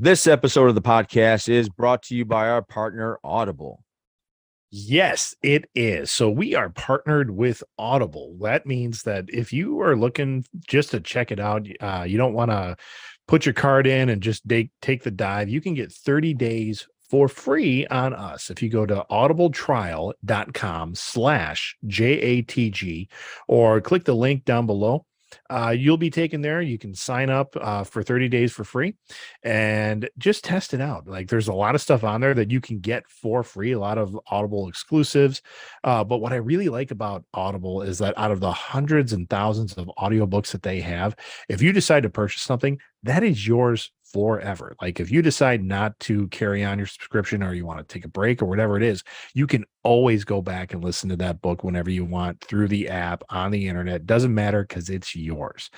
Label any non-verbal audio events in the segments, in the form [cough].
This episode of the podcast is brought to you by our partner, Audible. Yes, it is. So we are partnered with Audible. That means that if you are looking just to check it out, uh, you don't want to put your card in and just take take the dive. You can get 30 days for free on us if you go to audibletrial.com slash JATG or click the link down below uh, you'll be taken there. You can sign up uh, for 30 days for free and just test it out. Like there's a lot of stuff on there that you can get for free, a lot of Audible exclusives. Uh, but what I really like about Audible is that out of the hundreds and thousands of audiobooks that they have, if you decide to purchase something, that is yours forever. Like if you decide not to carry on your subscription or you want to take a break or whatever it is, you can always go back and listen to that book whenever you want through the app on the internet. Doesn't matter because it's yours.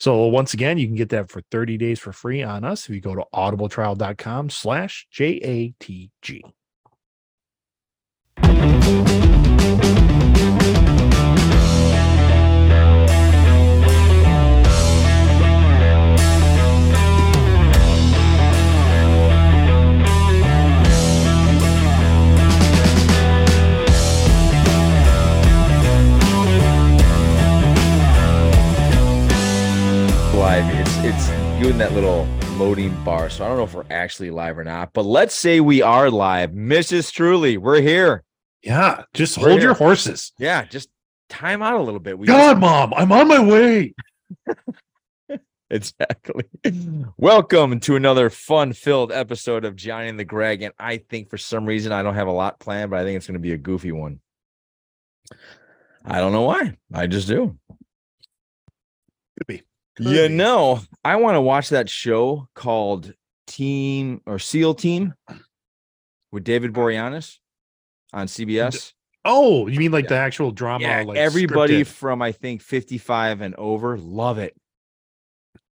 So once again, you can get that for 30 days for free on us if you go to audibletrial.com slash J-A-T-G. Live, doing that little loading bar. So I don't know if we're actually live or not, but let's say we are live. Mrs. Truly, we're here. Yeah, just We're hold here. your horses. Yeah, just time out a little bit. We God, mom, I'm on my way. [laughs] Exactly. Welcome to another fun-filled episode of Johnny and the Greg. And I think for some reason I don't have a lot planned, but I think it's going to be a goofy one. I don't know why. I just do. Could be. You be. know, I want to watch that show called Team or SEAL Team with David Boreanaz on CBS. Oh, you mean like Yeah. the actual drama? Yeah, like everybody scripted. from I think 55 and over love it.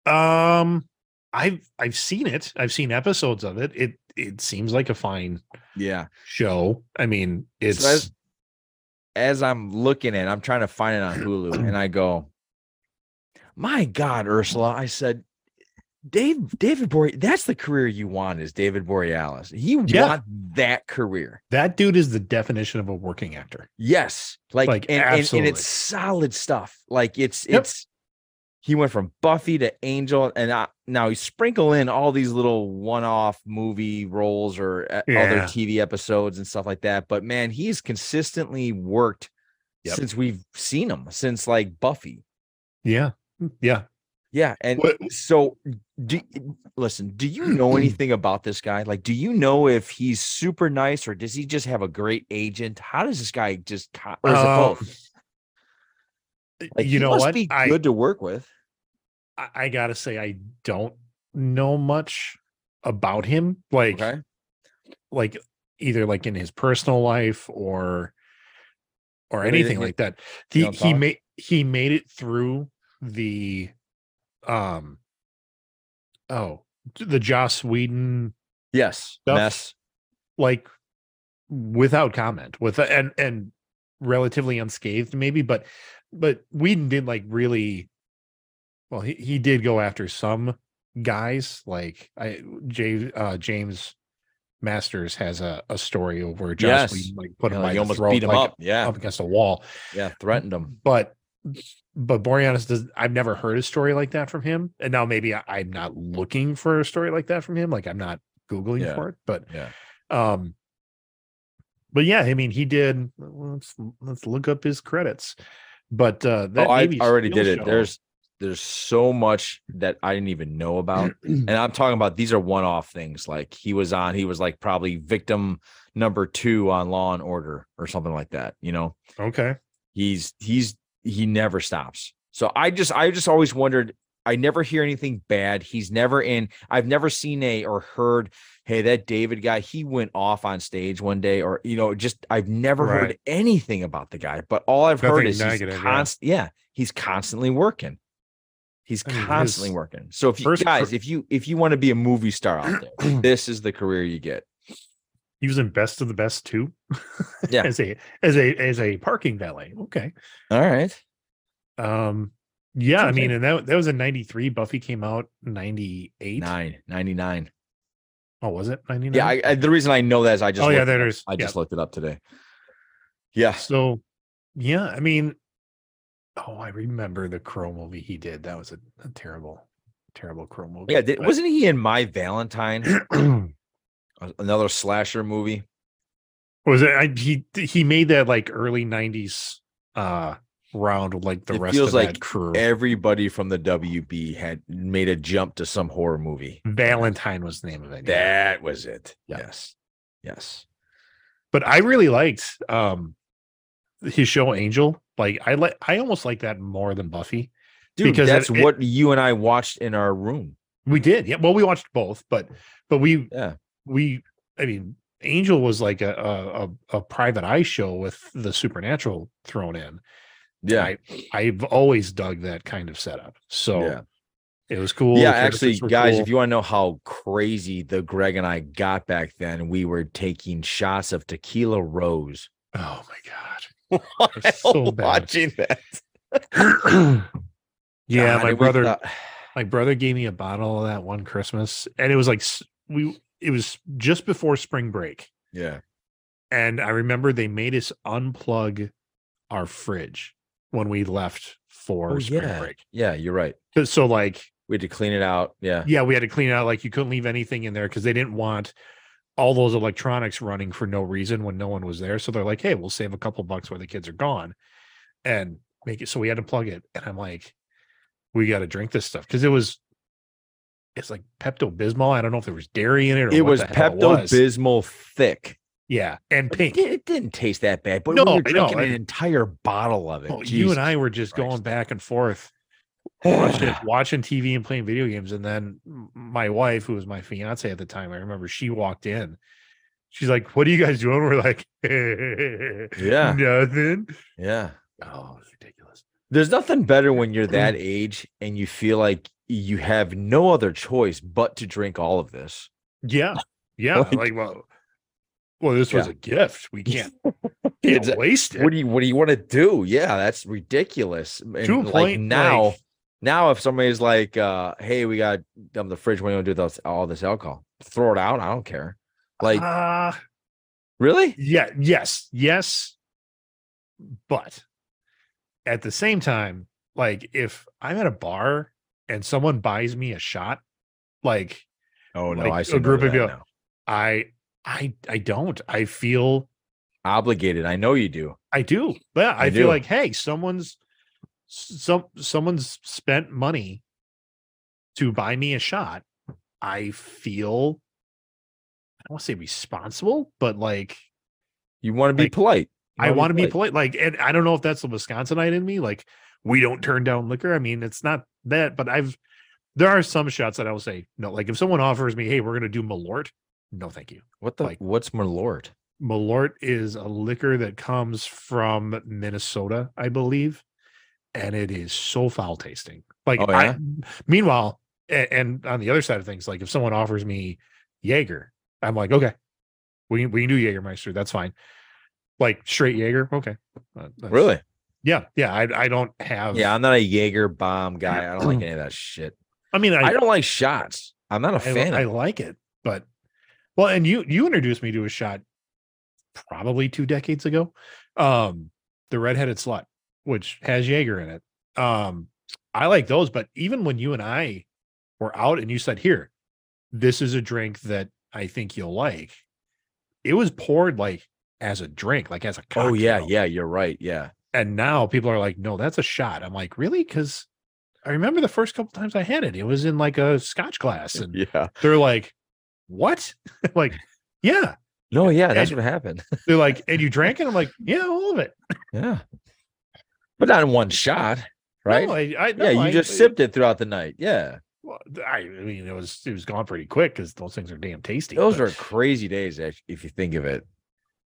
Um, I've I've seen it. I've seen episodes of it. It it seems like a fine Yeah. show. I mean, it's So as, as I'm looking at, it, I'm trying to find it on Hulu, and I go, "My God, Ursula!" I said, "Dave, David Boreal, that's the career you want is David Borealis. You Yeah. want that career, that dude is the definition of a working actor. yes, like, Like, and, and, and it's solid stuff. Like it's Yep. it's." He went from Buffy to Angel, and I, now he sprinkle in all these little one-off movie roles or uh, other TV episodes and stuff like that. But man, he's consistently worked Yep. since we've seen him since like Buffy. Yeah, yeah. Yeah, and What- so do listen. Do you know [clears throat] anything about this guy? Like, do you know if he's super nice or does he just have a great agent? How does this guy just or is it both? Um, Like, you know must what? Be I, good to work with. I I gotta say I don't know much about him. Like Okay, like either like in his personal life or or anything like that. He he made he made it through the um oh the Joss Whedon yes, Stuff. mess. like without comment with and and relatively unscathed maybe but but Whedon did like really well he, he did go after some guys like I Jay, uh James Marsters has a, a story where Joss Yes. Whedon like put Yeah, him like, almost throat, beat him like, up. Yeah, up against a wall yeah, threatened him. but but Boreanaz does I've never heard a story like that from him. And now maybe I, I'm not looking for a story like that from him. Like I'm not Googling Yeah. for it, but Yeah. um but yeah, I mean he did let's let's look up his credits. But uh that oh, I already did it. show- There's there's so much that I didn't even know about. [clears throat] and I'm talking about these are one-off things. Like he was on, he was like probably victim number two on Law and Order or something like that. You know, okay. he's he's he never stops. So I just I just always wondered. I never hear anything bad. He's never in. I've never seen a or heard. Hey, that David guy, he went off on stage one day, or you know, just I've never heard anything about the guy. But all I've heard is negative, he's yeah. const- yeah, he's constantly working. He's I mean, constantly his working. So if you guys, if you if you want to be a movie star out there, [clears throat] this is the career you get. In Best of the Best too. [laughs] Yeah. as a as a as a parking valet. Okay. All right. Um yeah, I mean, and that that was in 93. Buffy came out 98. Nine, 99. Oh, was it 99? Yeah, I, I, the reason I know that is I just oh, yeah, looked it there it is. I Yeah. just looked it up today. Yeah, So, yeah, I mean, oh, I remember the Crow movie he did. That was a, a terrible, terrible Crow movie. yeah. Did, but- wasn't he in My Valentine, [clears throat] another slasher movie? was it? I, he he made that like early '90s uh round with like the It rest feels of like that crew. Everybody from the WB had made a jump to some horror movie. Valentine was the name of it. That was it. Yeah. Yes, yes. But I really liked um his show Angel. Like I like I almost like that more than Buffy. Dude, Because that's it- what you and I watched in our room. We did. Yeah. Well, we watched both, but but we Yeah. We I mean Angel was like a a, a, private eye show with the supernatural thrown in. Yeah. I I've always dug that kind of setup. So Yeah. it was cool. yeah, actually, guys, cool. if you want to know how crazy the Greg and I got back then, we were taking shots of tequila rose. Oh my god [laughs] so [laughs] watching that. [clears throat] yeah, God, my brother thought- my brother gave me a bottle of that one Christmas, and it was like we it was just before spring break, yeah. and I remember they made us unplug our fridge when we left for Oh, spring yeah. break. Yeah, you're right. So like, We had to clean it out. Yeah. yeah, we had to clean it out. Like you couldn't leave anything in there because they didn't want all those electronics running for no reason when no one was there. So they're like, hey, we'll save a couple bucks where the kids are gone, and make it. So we had to plug it, and I'm like, we got to drink this stuff because it was. It's like Pepto Bismol. I don't know if there was dairy in it. Or It what was it Pepto Bismol thick. Yeah, and pink. di- it didn't taste that bad, but No, we I were drinking an I- entire bottle of it. You and I were just going back and forth, [sighs] watching, watching TV and playing video games. And then my wife, who was my fiance at the time, I remember she walked in. She's like, "What are you guys doing?" We're like, Yeah. [laughs] nothing." Yeah. Oh, it's ridiculous. There's nothing better when you're that age and you feel like you have no other choice but to drink all of this. Yeah, [laughs] yeah. Like- Like, well, well, this was a gift. We can't, [laughs] It's can't a- waste it. What do you what do you want to do? Yeah, that's ridiculous. And To like point, now, like- now if somebody's like, uh, hey, we got um, the fridge, what are you gonna do with all this alcohol? Throw it out. I don't care. Like, uh, really? yeah, yes, yes. But at the same time, like if I'm at a bar and someone buys me a shot, like Oh no, Like, I a see no group of you- now. I I I don't. I feel Obligated. I know you do. I do. Yeah, I, I feel do. like hey, someone's some someone's spent money to buy me a shot. I feel I don't want to say responsible, but like You want to be Like, polite. I want to be polite. Like, and I don't know if that's the Wisconsinite in me. Like, we don't turn down liquor. I mean, it's not that, but I've there are some shots that I will say no. Like, if someone offers me, hey, we're gonna do Malort, no, thank you. What the? like- what's Malort? Malort is a liquor that comes from Minnesota, I believe, and it is so foul tasting. Like, Oh, I, meanwhile, a- and, on the other side of things, like if someone offers me Jaeger, I'm like, okay, we can, we can do Jaegermeister. That's fine. Like straight Jaeger, okay. Uh, Really? Yeah, yeah. I I don't have. Yeah, I'm not a Jaeger bomb guy. I don't like [clears throat] any of that shit. I mean, I I don't like shots. I'm not a I, fan. I like it, but well, and you you introduced me to a shot probably two decades ago, um, the redheaded slut, which has Jaeger in it. Um, I like those, but even when you and I were out and you said, "Here, this is a drink that I think you'll like," it was poured like as a drink, like as a cocktail. Oh yeah, yeah, you're right. Yeah. And now people are like, "No, that's a shot." I'm like, "Really?" Because I remember the first couple times I had it, it was in like a Scotch glass, and Yeah. they're like, "What?" [laughs] like, yeah. No, yeah, that's And- what happened. [laughs] They're like, "And you drank it?" I'm like, "Yeah, all of it." yeah. But not in one shot, right? No, I, I, no, yeah, you I- just sipped it throughout the night. Yeah. well, I, mean, it was it was gone pretty quick because those things are damn tasty. Those but- are crazy days if you think of it.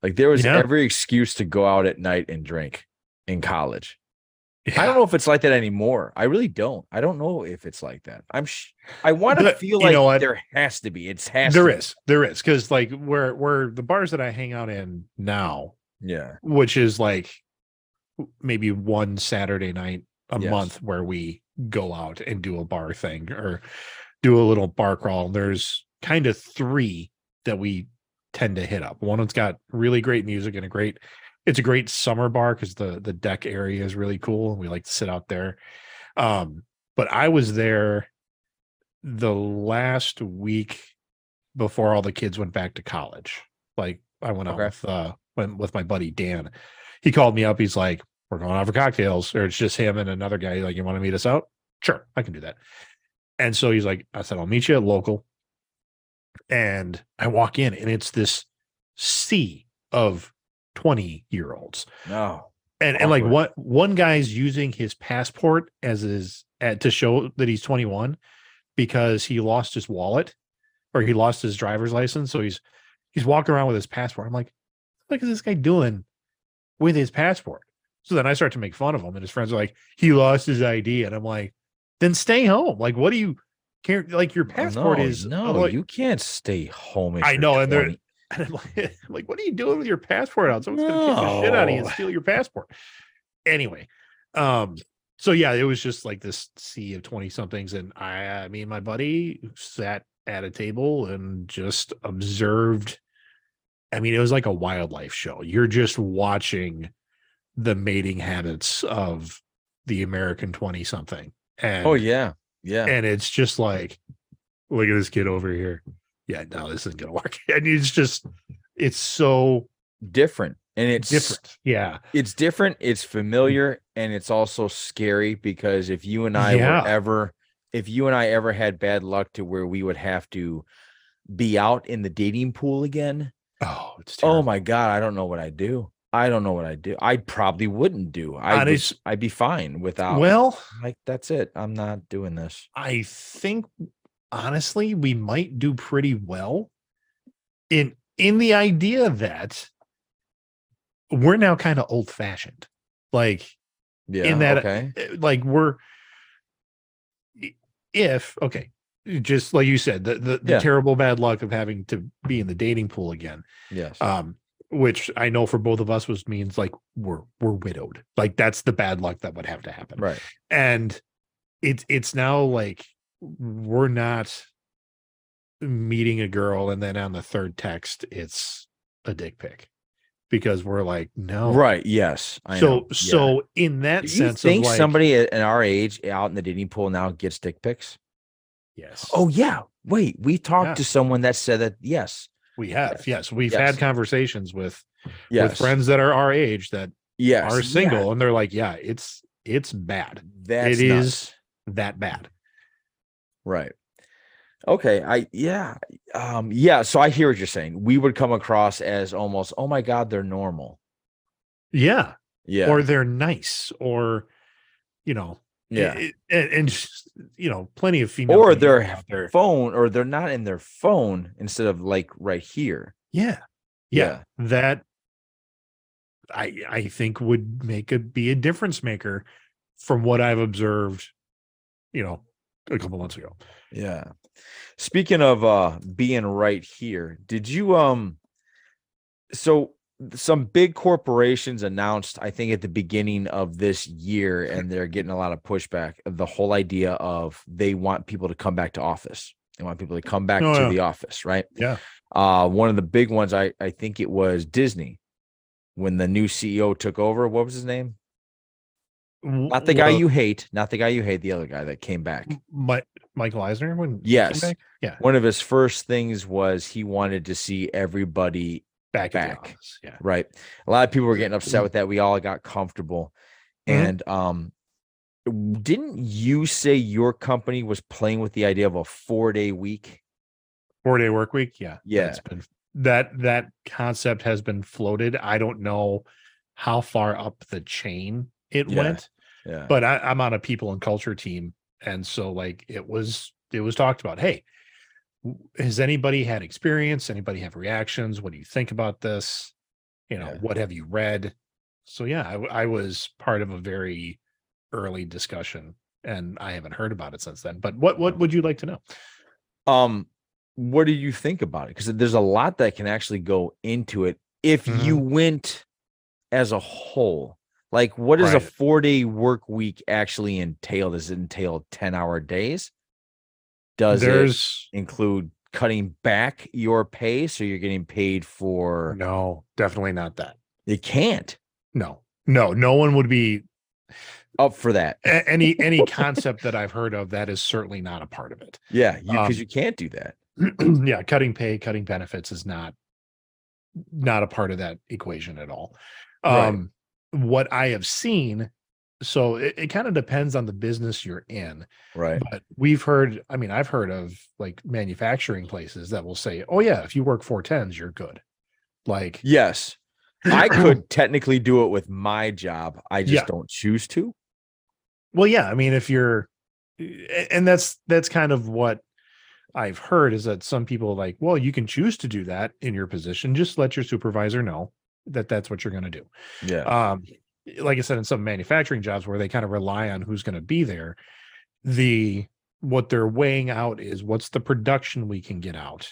Like there was Yeah. every excuse to go out at night and drink in college. I don't know if it's like that anymore. I really don't. I don't know if it's like that. I'm sh- I want to feel like know there has to be. It's has There is, there is, because like where where the bars that I hang out in now. Yeah. which is like maybe one Saturday night a Yes. month where we go out and do a bar thing or do a little bar crawl. There's kind of three that we tend to hit up. One that's got really great music and a great it's a great summer bar because the the deck area is really cool and we like to sit out there. Um, but I was there the last week before all the kids went back to college. Like I went out with uh went with my buddy Dan. He called me up. He's like, "We're going out for cocktails," or it's just him and another guy. Like, you want to meet us out? Sure, I can do that. And so he's like, I said, I'll meet you at local. And I walk in, and it's this sea of 20 year olds. No. And, and like what one guy's using his passport as his at, to show that he's 21 because he lost his wallet or he lost his driver's license. So he's he's walking around with his passport. I'm like, what is this guy doing with his passport? So then I start to make fun of him, and his friends are like, he lost his ID, and I'm like, then stay home. Like, what do you care? Like your oh, passport no, is no. like- you can't stay home. if I know, and they're 20. And I'm like, [laughs] I'm like, what are you doing with your passport out? Someone's gonna kick the shit out of you and steal your passport. Anyway, um, so yeah, it was just like this sea of 20 somethings, and I, uh, me and my buddy sat at a table and just observed. I mean, it was like a wildlife show. You're just watching the mating habits of the American 20 something. And Oh yeah, yeah. and it's just like look at this kid over here yeah no this isn't gonna work [laughs] and it's just it's so different, and it's different yeah It's different. It's familiar, and it's also scary because if you and I Yeah. were ever, if you and I ever had bad luck to where we would have to be out in the dating pool again, oh it's oh my god, I don't know what I'd do. I don't know what I'd do. I probably wouldn't do. I would, I'd be fine without. well like that's it. I'm not doing this. i think honestly we might do pretty well in in the idea that we're now kind of old fashioned like Yeah. in that- okay. eh, like we're if okay just like you said the the, the Yeah. terrible bad luck of having to be in the dating pool again Yes. um which i know for both of us was means like we're we're widowed like that's the bad luck that would have to happen right. and it's it's now like we're not meeting a girl and then on the third text it's a dick pic because we're like no Right. Yes. I so know. Yeah. so in that Do you sense think like, somebody at our age out in the dating pool now gets dick pics? yes Oh yeah. Wait, we talked Yeah. to someone that said that. Yes. we have yes we've Yes. had conversations with Yes. with friends that are our age that Yes. are yeah, single and they're like yeah it's it's bad That's It nuts. is that bad right. Okay. I yeah. Um. Yeah. So I hear what you're saying. We would come across as almost. Oh my God, they're normal. yeah Yeah. or they're nice or you know yeah. it- and, and just, you know plenty of female Or their phone, or they're not in their phone instead of like right here. yeah yeah that i i think would make a be a difference maker from what i've observed you know a couple months ago Yeah. Speaking of uh being right here, did you um so some big corporations announced I think at the beginning of this year and they're getting a lot of pushback the whole idea of they want people to come back to office. They want people to come back Oh, to yeah. the office, right? Yeah. Uh one of the big ones I I think it was Disney when the new CEO took over. What was his name? Not the guy Well, you hate, not the guy you hate, the other guy that came back. Mi- michael eisner when Yes. yeah one of his first things was he wanted to see everybody back, Back. yeah right a lot of people were getting upset with that we all got comfortable Mhm. and um didn't you say your company was playing with the idea of a four day week four day work week yeah Yeah. been that that concept has been floated i don't know how far up the chain it Yeah. went yeah. but I, i'm on a people and culture team and so like it was it was talked about hey has anybody had experience? Anybody have reactions? What do you think about this? You know Yeah. what have you read? So yeah I was part of a very early discussion and i haven't heard about it since then but what what would you like to know? Um what do you think about it? Because there's a lot that can actually go into it if you went as a whole like what does a four day work week actually entail does it entail 10 hour days does it include cutting back your pay so you're getting paid for No, definitely not that. it can't No, no, no one would be up for that. any any [laughs] concept that I've heard of that is certainly not a part of it. Yeah, you because Um, you can't do that. [clears throat] yeah, cutting pay, cutting benefits is not not a part of that equation at all. Right. Um what I have seen, so it, it kind of depends on the business you're in, Right. but we've heard, I mean, I've heard of like manufacturing places that will say, Oh yeah, if you work four tens, you're good. Like Yes. I could [clears throat] technically do it with my job. I just Yeah. don't choose to. Well, yeah, I mean, if you're, and that's that's kind of what I've heard is that some people are like, well, you can choose to do that in your position. Just let your supervisor know that that's what you're going to do. Yeah. Um, like I said, in some manufacturing jobs where they kind of rely on who's going to be there, the what they're weighing out is what's the production we can get out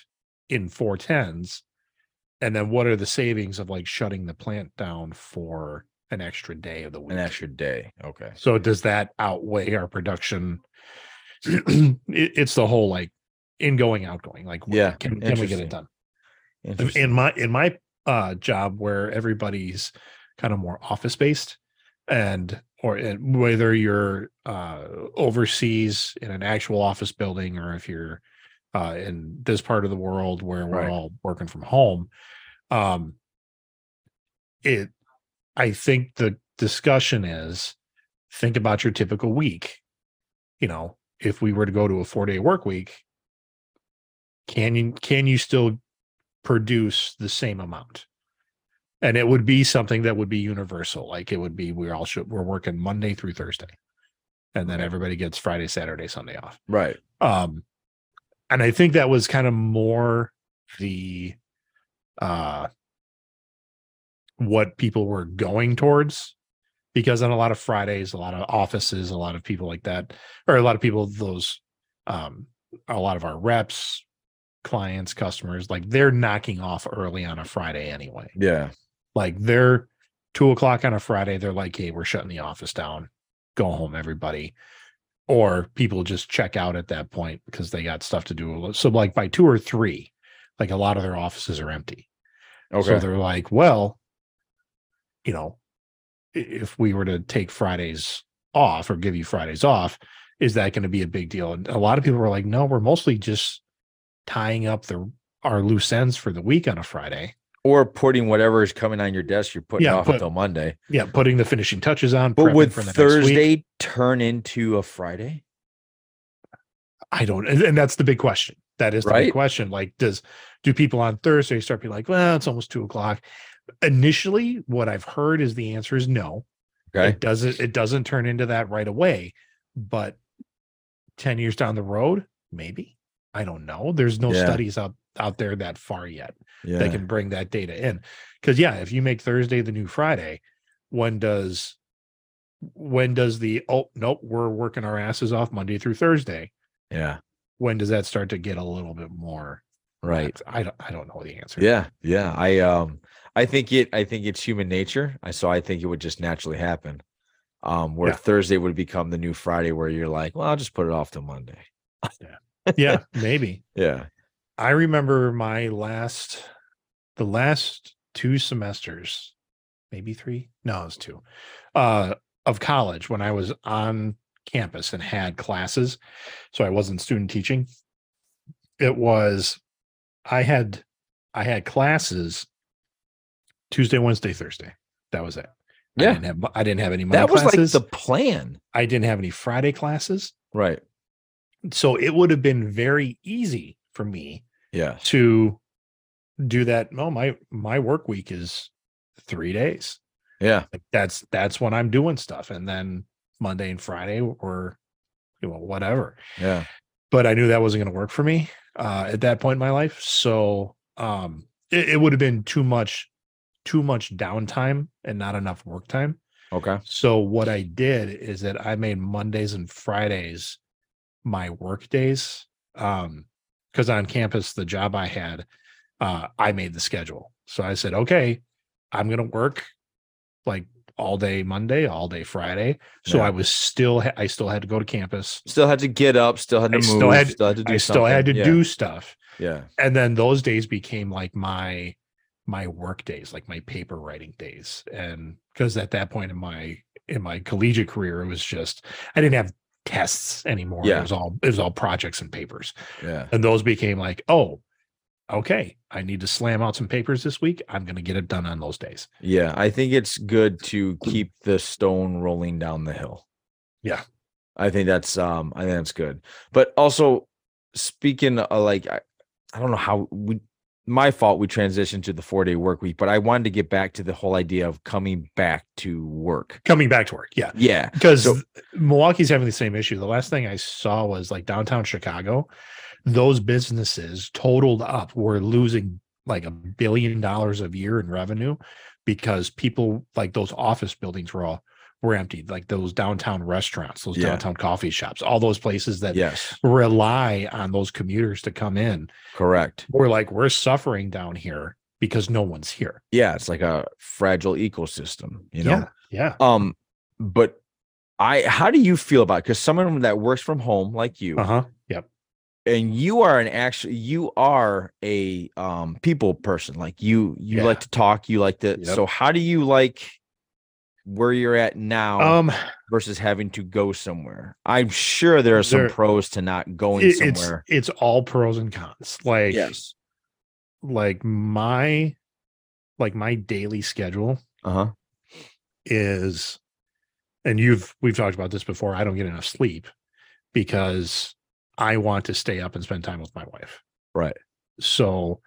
in four tens, and then what are the savings of like shutting the plant down for an extra day of the week. An extra day. Okay. So does that outweigh our production? [clears throat] It- it's the whole like ingoing, outgoing. Like, Yeah, can, can we get it done? In my in my uh, job, where everybody's kind of more office based, and or and whether you're uh, overseas in an actual office building, or if you're uh, in this part of the world where we're Right. all working from home, um, it I think the discussion is think about your typical week. You know, if we were to go to a four day work week, can you can you still produce the same amount? And it would be something that would be universal. Like it would be we're all should, we're working Monday through Thursday. And then everybody gets Friday, Saturday, Sunday off right. um and i think that was kind of more the uh what people were going towards because on a lot of fridays a lot of offices a lot of people like that or a lot of people those um a lot of our reps clients customers like they're knocking off early on a friday anyway Yeah. like they're two o'clock on a Friday. They're like, hey, we're shutting the office down. Go home, everybody. Or people just check out at that point because they got stuff to do. So, like by two or three, like a lot of their offices are empty. Okay. So they're like, well, you know, if we were to take Fridays off or give you Fridays off, is that going to be a big deal? And a lot of people were like, no, we're mostly just tying up the our loose ends for the week on a Friday. or putting whatever is coming on your desk, you're putting Yeah, off put- until Monday. Yeah, putting the finishing touches on. But would for the next week. Thursday turn into a Friday? I don't, and that's the big question. That is the Right? big question. Like, does do people on Thursday start being like, well, it's almost two o'clock? Initially, what I've heard is the answer is no. Okay. It doesn't. It doesn't turn into that right away. But ten years down the road, maybe. I don't know. There's no Yeah. studies out out there that far yet Yeah. that can bring that data in. Because yeah, if you make Thursday the new Friday, when does when does the oh nope we're working our asses off Monday through Thursday? yeah. when does that start to get a little bit more Right. I don't I don't know the answer. Yeah. Yeah. I um I think it I think it's human nature. I so I think it would just naturally happen. Um, where Yeah. Thursday would become the new Friday where you're like, well, I'll just put it off to Monday. Yeah, maybe. [laughs] Yeah. I remember my last the last two semesters, maybe three. No, it was two. Uh of college when I was on campus and had classes. So I wasn't student teaching. It was I had I had classes Tuesday, Wednesday, Thursday. That was it. I Yeah. didn't have I didn't have any Monday That was classes. like the plan. I didn't have any Friday classes. Right. So it would have been very easy for me Yeah. to do that. No, my my work week is three days. Yeah. Like that's that's when I'm doing stuff. And then Monday and Friday or you know, whatever. Yeah. But I knew that wasn't gonna work for me uh at that point in my life. So um it, it would have been too much, too much downtime and not enough work time. Okay. So what I did is that I made Mondays and Fridays my work days. Um, because on campus, the job I had, uh, I made the schedule. So I said, okay, I'm gonna work like all day Monday, all day Friday. So Yeah. I was still I still had to go to campus. Still had to get up, still had to I move, still had- still had to do I still had to. Yeah. do stuff. Yeah. and then those days became like my my work days like my paper writing days and because at that point in my in my collegiate career it was just i didn't have tests anymore Yeah. it was all it was all projects and papers Yeah. and those became like oh okay i need to slam out some papers this week i'm going to get it done on those days Yeah. I think it's good to keep the stone rolling down the hill. Yeah. I think that's um I think that's good. But also speaking of like I, I don't know how we my fault we transitioned to the four day work week, but I wanted to get back to the whole idea of coming back to work. coming back to work yeah Yeah. because So- Milwaukee's having the same issue. The last thing I saw was like downtown Chicago, those businesses totaled up were losing like a billion dollars a year in revenue because people like those office buildings were all were empty, like those downtown restaurants, those Yeah. downtown coffee shops, all those places that Yes. rely on those commuters to come in. Correct. We're like, we're suffering down here because no one's here. Yeah. It's like a fragile ecosystem, you know? yeah. Um, but I how do you feel about because someone that works from home like you Uh huh. Yep. and you are an actual you are a um people person like you you Yeah. like to talk you like to Yep. so how do you like where you're at now Um, versus having to go somewhere. I'm sure there are some There- pros to not going it- somewhere. it's all pros and cons. Like yes. like my like my daily schedule uh-huh. is and you've we've talked about this before i don't get enough sleep because i want to stay up and spend time with my wife. Right. So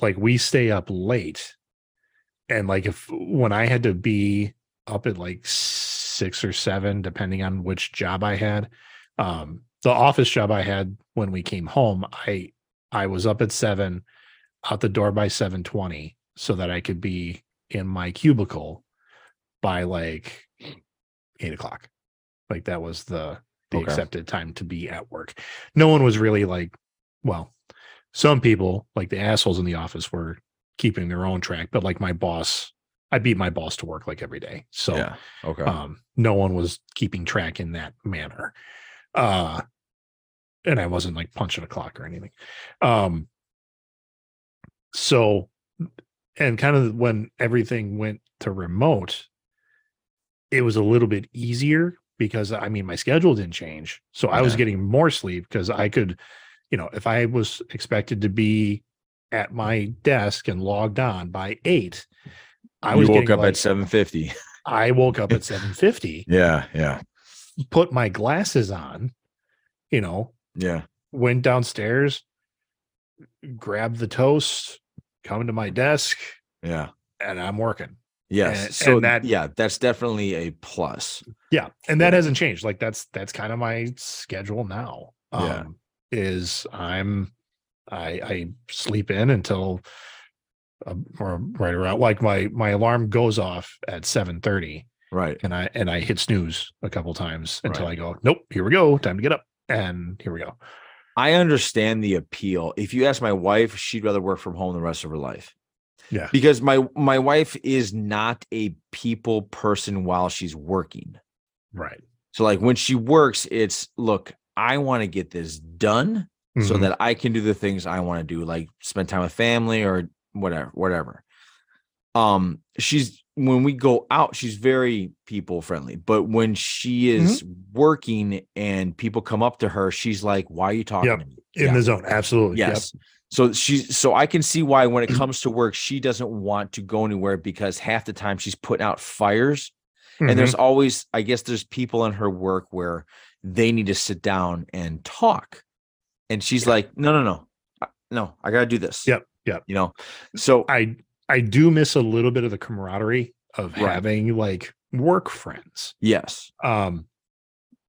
like we stay up late and like if when i had to be up at like six or seven depending on which job i had um the office job i had when we came home i i was up at seven out the door by 720 so that i could be in my cubicle by like eight o'clock like that was the the Okay. accepted time to be at work no one was really like well some people like the assholes in the office were keeping their own track but like my boss i beat my boss to work like every day so yeah okay. um no one was keeping track in that manner uh and i wasn't like punching a clock or anything um so and kind of when everything went to remote it was a little bit easier because i mean my schedule didn't change so i was getting more sleep because i could you know if i was expected to be at my desk and logged on by eight i you was woke up like- at 750 I woke up at [laughs] 750, yeah yeah put my glasses on, you know, yeah went downstairs, grabbed the toast, come to my desk, yeah and I'm working. yes And- so and that- yeah that's definitely a plus Yeah. And that Yeah. hasn't changed. Like that's that's kind of my schedule now. Yeah. Um is I'm I I sleep in until uh, or right around like my my alarm goes off at 7:30 right and I and I hit snooze a couple times until Right. I go, nope, here we go, time to get up, and here we go. I understand the appeal. If you ask my wife, she'd rather work from home the rest of her life. Yeah. Because my my wife is not a people person while she's working. Right. So like when she works, it's look, I want to get this done so Mhm. that I can do the things I want to do, like spend time with family or whatever, whatever. Um, she's when we go out, she's very people friendly, but when she is working and people come up to her, she's like, Why are you talking Yep. to me? in Yeah. the zone, absolutely. Yep. Yes. So she's so I can see why when it [clears throat] comes to work, she doesn't want to go anywhere because half the time she's putting out fires. And Mhm. there's always, I guess there's people in her work where they need to sit down and talk. And she's Yeah. like, no, no, no. No, I gotta do this. Yep, yep. You know, so I I do miss a little bit of the camaraderie of Right. having like work friends. yes. Um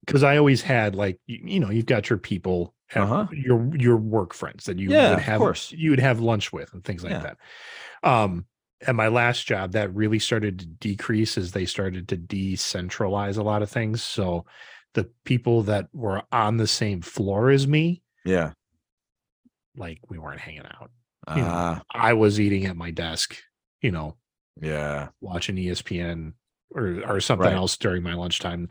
because I always had like you, you know, you've got your people Uh-huh. your your work friends that you Yeah, would have you would have lunch with and things like Yeah. that. Um at my last job that really started to decrease as they started to decentralize a lot of things. So the people that were on the same floor as me, Yeah. like we weren't hanging out. You know, Uh, I was eating at my desk, you know, yeah. watching ESPN or or something Right. else during my lunchtime.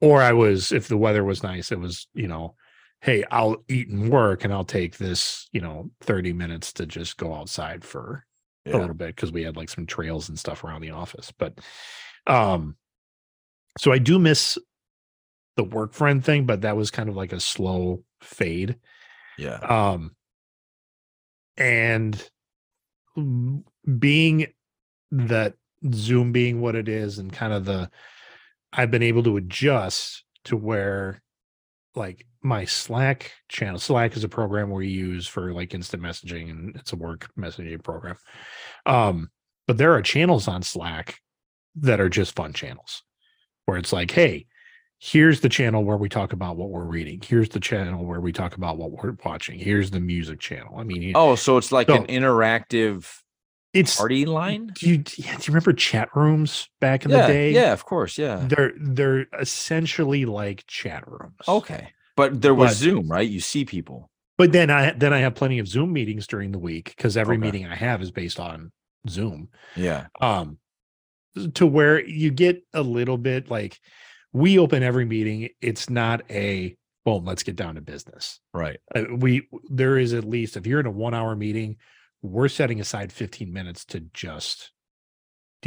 Or I was, if the weather was nice, it was, you know, hey, I'll eat and work and I'll take this, you know, 30 minutes to just go outside for a little bit because we had like some trails and stuff around the office. But um so I do miss the work friend thing, but that was kind of like a slow fade. Yeah. Um and being that Zoom being what it is and kind of the I've been able to adjust to where like my Slack channel. Slack is a program we use for like instant messaging and it's a work messaging program. Um, but there are channels on Slack that are just fun channels where it's like, hey, here's the channel where we talk about what we're reading. Here's the channel where we talk about what we're watching. Here's the music channel. I mean, Oh, so it's like So- an interactive it's party line? do you, yeah, do you remember chat rooms back in yeah, the day? yeah, of course, yeah. They're they're essentially like chat rooms. Okay. But there was But- Zoom, right? You see people. But then I then I have plenty of Zoom meetings during the week because every Okay. meeting I have is based on Zoom. Yeah. Um to where you get a little bit like we open every meeting. It's not a boom, let's get down to business. Right. Uh, we there is at least if you're in a one hour meeting, we're setting aside 15 minutes to just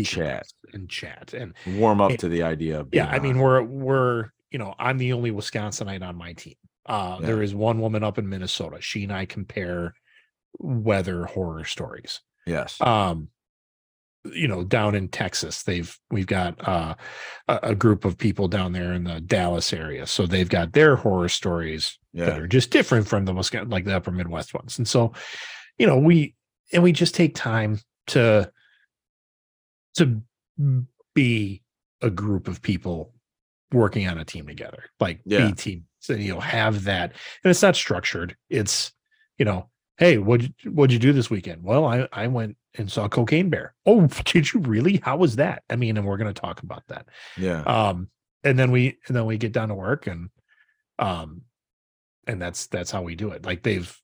Chat. and chat. And Warm up It- to the idea of yeah, being I mean we're we're you know I'm the only Wisconsinite on my team. Uh, Yeah. There is one woman up in Minnesota. She and I compare weather horror stories. yes. Um, you know, down in Texas, they've we've got uh, a, a group of people down there in the Dallas area, so they've got their horror stories that are just different from the Wisconsin, like the Upper Midwest ones. And so, you know, we and we just take time to to be a group of people working on a team together, like Yeah. be team. So you know, have that, and it's not structured. It's you know, hey, what what'd you do this weekend? Well, I I went and saw Cocaine Bear. Oh, [laughs] did you really? How was that? I mean, and we're going to talk about that Yeah. um and then we and then we get down to work and um and that's that's how we do it like they've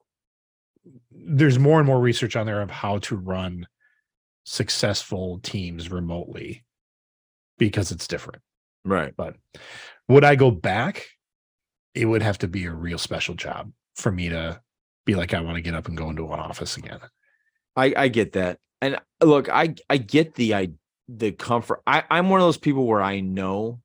there's more and more research on there of how to run successful teams remotely because it's different Right. but would i go back it would have to be a real special job for me to be like i want to get up and go into an office again I I get that. And uh, look, I I get the I the comfort. I I'm one of those people where I know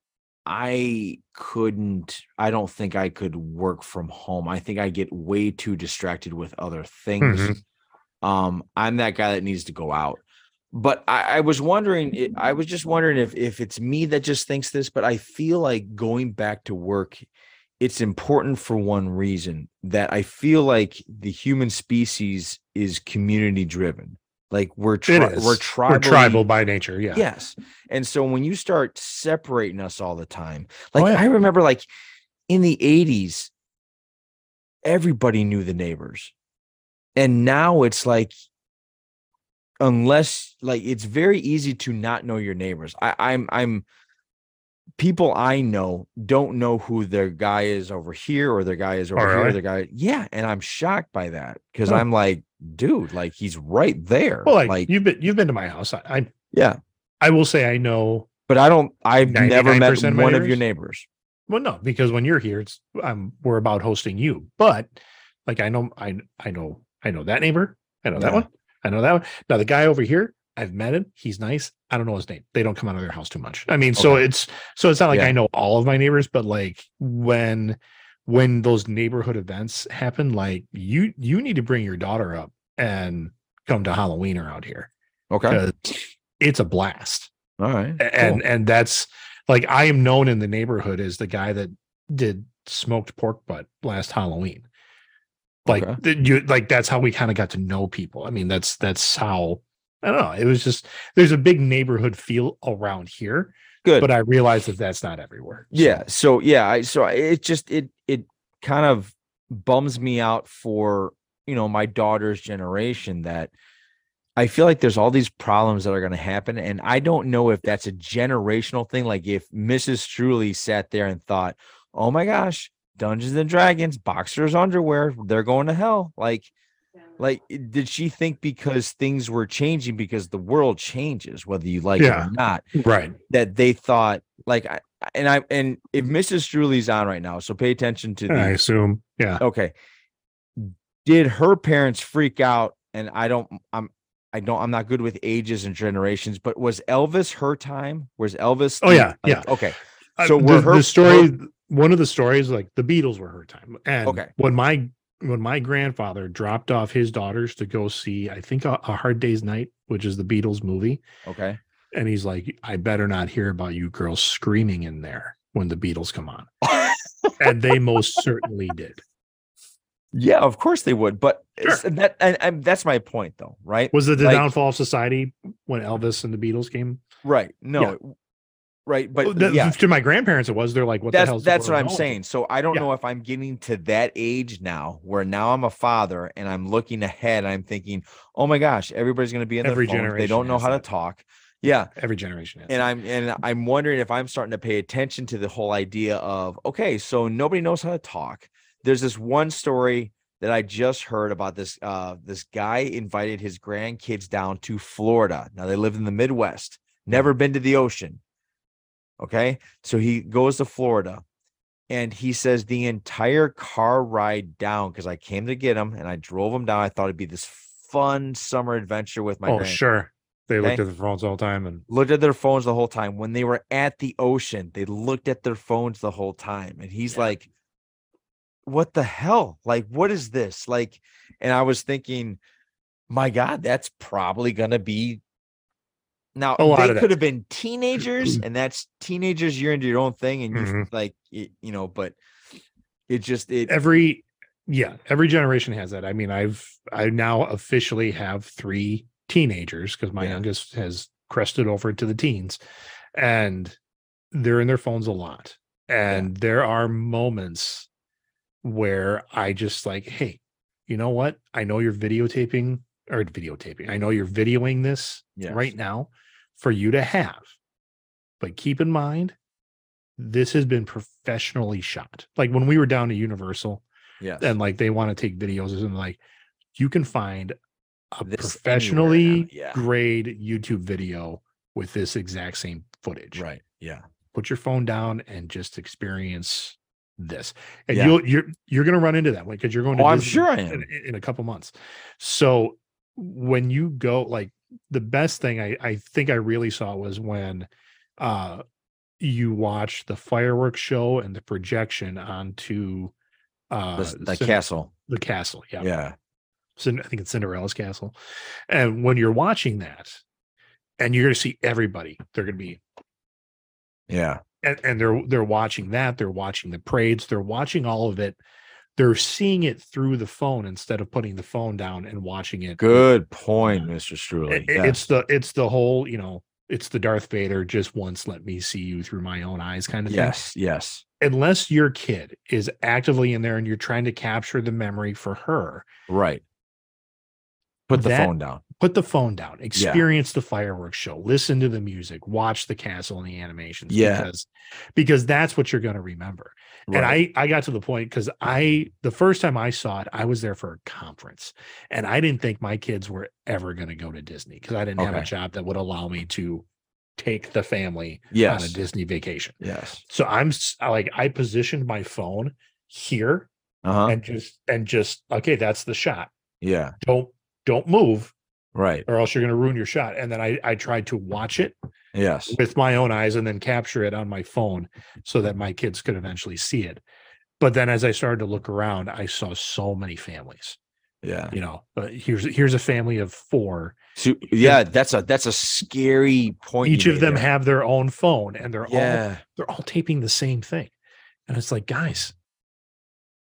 I couldn't I don't think I could work from home. I think I get way too distracted with other things. Mhm. Um I'm that guy that needs to go out. But I, I was wondering, I was just wondering if if it's me that just thinks this, but I feel like going back to work, it's important for one reason that I feel like the human species is community driven. Like we're tri- we're tribal. tribal by nature yeah Yes. And so when you start separating us all the time, oh, like Oh, yeah. I remember like in the 80s, everybody knew the neighbors. And now it's like unless like it's very easy to not know your neighbors. I, I'm I'm people I know don't know who their guy is over here or their guy is oh, over Oh, here, really? their guy. Yeah. And I'm shocked by that because. I'm like, dude, like he's right there. well like, like you've been you've been to my house I, I yeah. i will say i know But I don't. I've never met of one of your neighbors? neighbors. Well, no, because when you're here, it's I'm we're about hosting you. But like I know I I know I know that neighbor. I know that one. I know that one. Now the guy over here, I've met him. He's nice. I don't know his name. They don't come out of their house too much. I mean, so it's so it's not like Yeah. I know all of my neighbors, but like when when those neighborhood events happen, like you you need to bring your daughter up and come to Halloween around here Okay. it's a blast All right. and and that's like I am known in the neighborhood as the guy that did smoked pork butt last Halloween. Like Okay. you like that's how we kind of got to know people. I mean, that's that's how I don't know. It was just there's a big neighborhood feel around here, Good. but I realized that that's not everywhere. So, yeah. So yeah. I so I- it just it it kind of bums me out for you know my daughter's generation that I feel like there's all these problems that are going to happen, and I don't know if that's a generational thing. Like if Mrs. Truly sat there and thought, "Oh my gosh, Dungeons and Dragons, boxers underwear, they're going to hell," like. Like, did she think because things were changing because the world changes, whether you like it or not, right. that they thought like I, and I and if Mrs. Truly's on right now, so pay attention to the I assume. Yeah. okay. Did her parents freak out? And I don't I'm I don't I'm not good with ages and generations, but was Elvis her time? Was Elvis Oh, yeah, like, yeah. okay. Uh, So the, were her- the story, one of the stories, like the Beatles were her time. And Okay. when my when my grandfather dropped off his daughters to go see, I think a, a Hard Day's Night, which is the Beatles movie, Okay. and he's like, "I better not hear about you girls screaming in there when the Beatles come on," [laughs] and they most certainly did. yeah, of course they would, but Sure. that and, and that's my point though, right? Was it the Like- downfall of society when Elvis and the Beatles came? Right. No. Right. But that- yeah, to my grandparents, it was. They're like, "What the that's hell?" that's what I'm saying. So I don't Yeah. know if I'm getting to that age now where now I'm a father and I'm looking ahead. I'm thinking, oh my gosh, everybody's going to be in Every their phones. They don't know how to talk. Yeah. Every generation. And I'm and I'm wondering if I'm starting to pay attention to the whole idea of okay, so nobody knows how to talk. There's this one story that I just heard about this uh this guy invited his grandkids down to Florida. Now they live in the Midwest, never been to the ocean. Okay? So he goes to Florida and he says the entire car ride down cuz I came to get him and I drove him down. I thought it'd be this fun summer adventure with my oh, grand- sure. They looked at the phones all the time, and looked at their phones the whole time. When they were at the ocean, they looked at their phones the whole time. And he's Yeah. like, What the hell? Like, what is this? Like, and I was thinking, my God, that's probably gonna be now they could have been teenagers, [clears throat] and that's teenagers, you're into your own thing, and you Mhm. like you know, but it just it every yeah every generation has that i mean i've i now officially have three teenagers because my Yeah. youngest has crested over to the teens and they're in their phones a lot and there are moments where i just like hey you know what i know you're videotaping or videotaping i know you're videoing this Yes. right now for you to have but keep in mind this has been professionally shot like when we were down to universal yeah, and like they want to take videos and like you can find a This professionally yeah. grade YouTube video with this exact same footage. right. Yeah. Put your phone down and just experience this. And Yeah. you'll you're you're gonna run into that one because you're going to Oh, I'm sure I am. in- in a couple months. So when you go like the best thing I, I think I really saw was when uh you watch the fireworks show and the projection onto uh The, the Cin- castle. the castle. Yeah. Yeah. Cin- I think it's Cinderella's castle. And when you're watching that, and you're going to see everybody, they're going to be, Yeah. and, and they're they're watching that. They're watching the parades. They're watching all of it. They're seeing it through the phone instead of putting the phone down and watching it. Good point, Mr. Struley. It- it- It's the it's the whole you know it's the Darth Vader. Just once, let me see you through my own eyes, kind of thing. yes, yes. Unless your kid is actively in there and you're trying to capture the memory for her, Right. Put the That- phone down. put the phone down, experience the fireworks show, listen to the music, watch the castle and the animations. Yeah. Because, because that's what you're going to remember. And I, I got to the point because I, the first time I saw it, I was there for a conference and I didn't think my kids were ever going to go to Disney because I didn't have a job that would allow me to take the family on a Disney vacation. Yes. So I'm like, I positioned my phone here Uh-huh. and just, and just, okay, that's the shot. yeah. Don't, don't move Right. or else you're going to ruin your shot. And then I, I tried to watch it Yes. with my own eyes and then capture it on my phone so that my kids could eventually see it. But then as I started to look around, I saw so many families. Yeah. You know, uh, here's here's a family of four. So, yeah, that's a that's a scary point. Each of them there. have their own phone and they're all Yeah. they're all taping the same thing. And it's like, guys,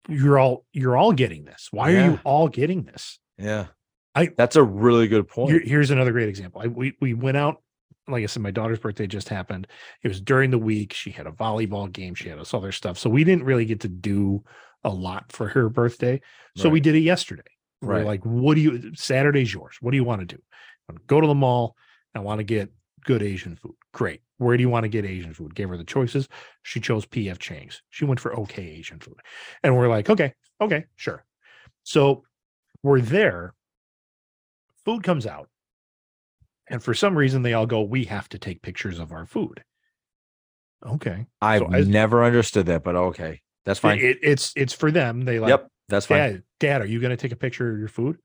you're all you're all getting this. Why are you all getting this? Yeah. I- that's a really good point. Here, here's another great example. I, we we went out. Like I said, my daughter's birthday just happened. It was during the week. She had a volleyball game. She had this other stuff. So we didn't really get to do a lot for her birthday. So we did it yesterday. We We're Right. like, what do you? Saturday's yours. What do you want to do? Go to the mall. I want to get good Asian food. Great. Where do you want to get Asian food? Gave her the choices. She chose PF Chang's. She went for okay Asian food. And we're like, okay, okay, sure. So we're there. Food comes out. And for some reason, they all go, we have to take pictures of our food. Okay. I've So never understood that, but okay, that's fine. It, it's it's for them. They like yep, that's fine. Dad, Dad, are you going to take a picture of your food?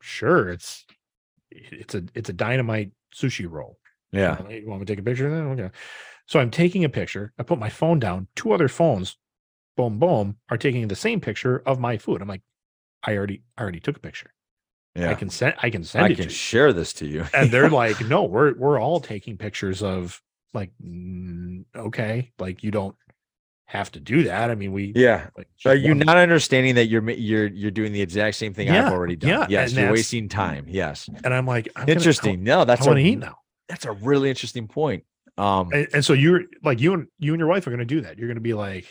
Sure, it's it's a it's a dynamite sushi roll. Yeah, You want me to take a picture of that? Okay. So I'm taking a picture. I put my phone down. Two other phones, boom, boom, are taking the same picture of my food. I'm like, I already I already took a picture. Yeah. I can send I can send I it can to you. share this to you. And they're [laughs] like, no, we're we're all taking pictures of like mm, okay, like you don't have to do that. I mean, we yeah. like Are you not understanding that you're you're you're doing the exact same thing Yeah, I've already done? yeah, Yes, and you're wasting time. Yes, and I'm like, I'm gonna- interesting. no, that's I want to eat now. that's a really interesting point. Um, and, and so you're like you and you and your wife are going to do that. You're going to be like,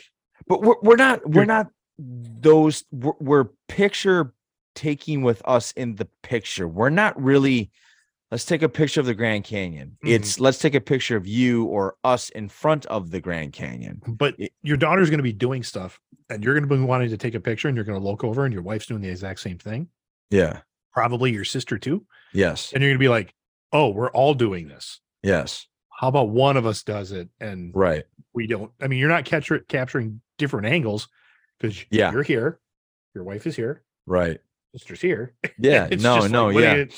but we're, we're not we're not those we're, we're picture taking with us in the picture we're not really let's take a picture of the grand canyon Mhm. it's let's take a picture of you or us in front of the grand canyon but It- your daughter's going to be doing stuff, and you're going to be wanting to take a picture, and you're going to look over, and your wife's doing the exact same thing. yeah Probably your sister too, yes and you're going to be like, oh, we're all doing this. yes How about one of us does it, and right we don't? I mean, you're not capture, capturing different angles because Yeah. you're here, your wife is here, right sister's here. [laughs] yeah It's no like, no yeah you-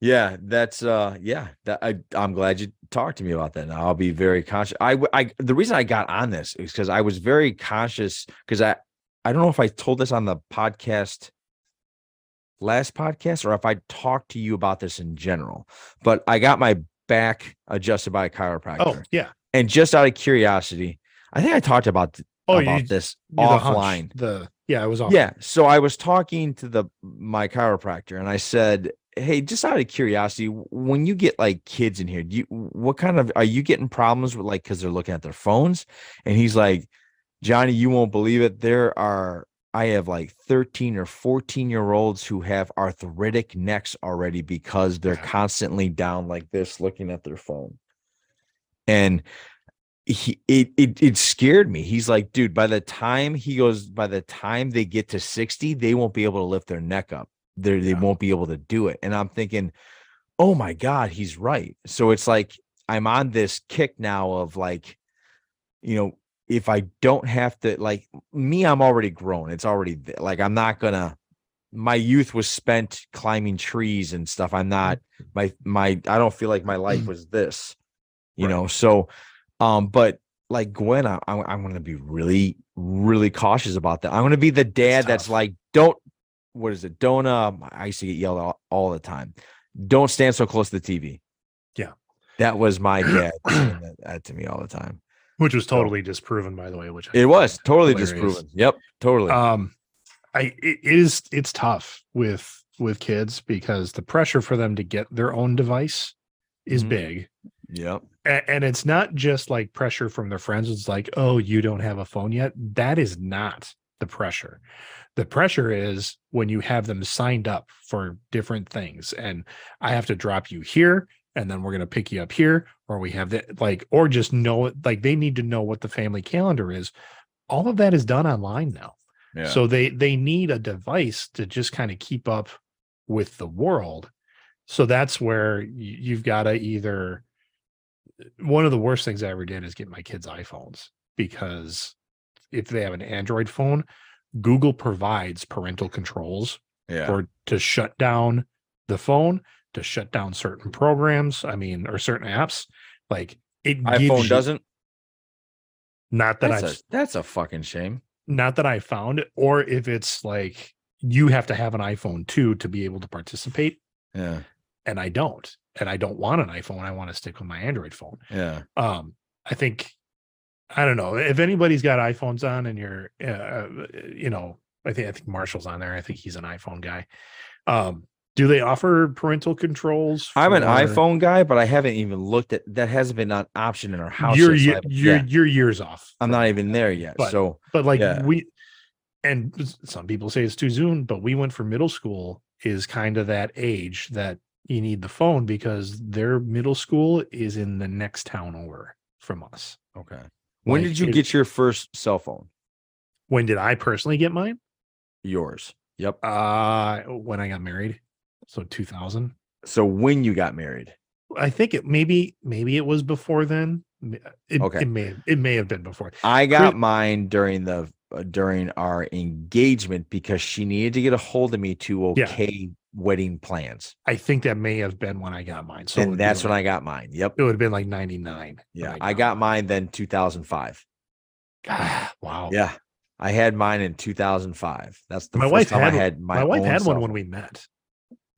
Yeah, that's uh yeah, that I I'm glad you talked to me about that. Now I'll be very conscious. I I the reason I got on this is because I was very conscious because I I don't know if I told this on the podcast last podcast or if I talked to you about this in general, but I got my back adjusted by a chiropractor. oh yeah, And just out of curiosity, I think I talked about oh about you, this you- the offline. The yeah, it was off. Yeah. So I was talking to the my chiropractor and I said, Hey, just out of curiosity, when you get like kids in here, do you what kind of are you getting problems with like because they're looking at their phones? And he's like, Johnny, you won't believe it. There are I have like 13 or 14 year olds who have arthritic necks already because they're Yeah. constantly down like this looking at their phone. And he it, it it scared me. He's like, dude, by the time he goes, by the time they get to 60, they won't be able to lift their neck up. They they Yeah. won't be able to do it. And I'm thinking, oh my God, he's right. So it's like I'm on this kick now of like, you know, if I don't have to like me, I'm already grown. It's already like I'm not gonna my youth was spent climbing trees and stuff. I'm not mm. my my I don't feel like my life mm. was this, you Right. know. So um, but like Gwen, I, I, I'm going to be really, really cautious about that. I'm going to be the dad that's like, don't, what is it? Don't, uh, I used to get yelled at all the time. Don't stand so close to the TV. Yeah. That was my [clears throat] dad that, that to me all the time. which was totally disproven, by the way. Which I It was totally hilarious. disproven. Yep. Totally. um i it is it's tough with with kids because the pressure for them to get their own device is Mhm. big yep. And, it's not just like pressure from their friends it's like oh you don't have a phone yet that is not the pressure the pressure is when you have them signed up for different things and i have to drop you here and then we're going to pick you up here or we have that like or just know it like they need to know what the family calendar is all of that is done online now Yeah. so they they need a device to just kind of keep up with the world. So that's where you've got to either one of the worst things I ever did is get my kids iPhones because if they have an Android phone, Google provides parental controls yeah. for to shut down the phone, to shut down certain programs, I mean, or certain apps. Like it iPhone you- doesn't. not that That's I've a, that's a fucking shame. not that I found it, or if it's like you have to have an iPhone too to be able to participate, Yeah. and I don't, and I don't want an iPhone. I want to stick with my Android phone. Yeah. Um, I think I don't know if anybody's got iPhones on, and you're, uh, you know, I think I think Marshall's on there. I think he's an iPhone guy. Um, do they offer parental controls? I'm an iPhone guy, but I haven't even looked at that. Hasn't been an option in our house. You're you're yeah, you're years off. I'm not even there yet. But- so but like Yeah. we and some people say it's too soon but we went for middle school is kind of that age that you need the phone because their middle school is in the next town over from us okay. When Like, did you it- get your first cell phone? when did i personally get mine Yours. Yep. uh when i got married so 2000 So when you got married? i think it maybe maybe it was before then It, Okay. it may it may have been before. I got Chris- mine during the uh, during our engagement because she needed to get a hold of me to Yeah. Wedding plans, I think that may have been when I got mine. So and that's when like- I got mine. Yep. it would have been like 99. Yeah, I got mine then 2005. Ah, wow. Yeah, I had mine in 2005. That's the My first wife time had I had my, My, wife had one when we met.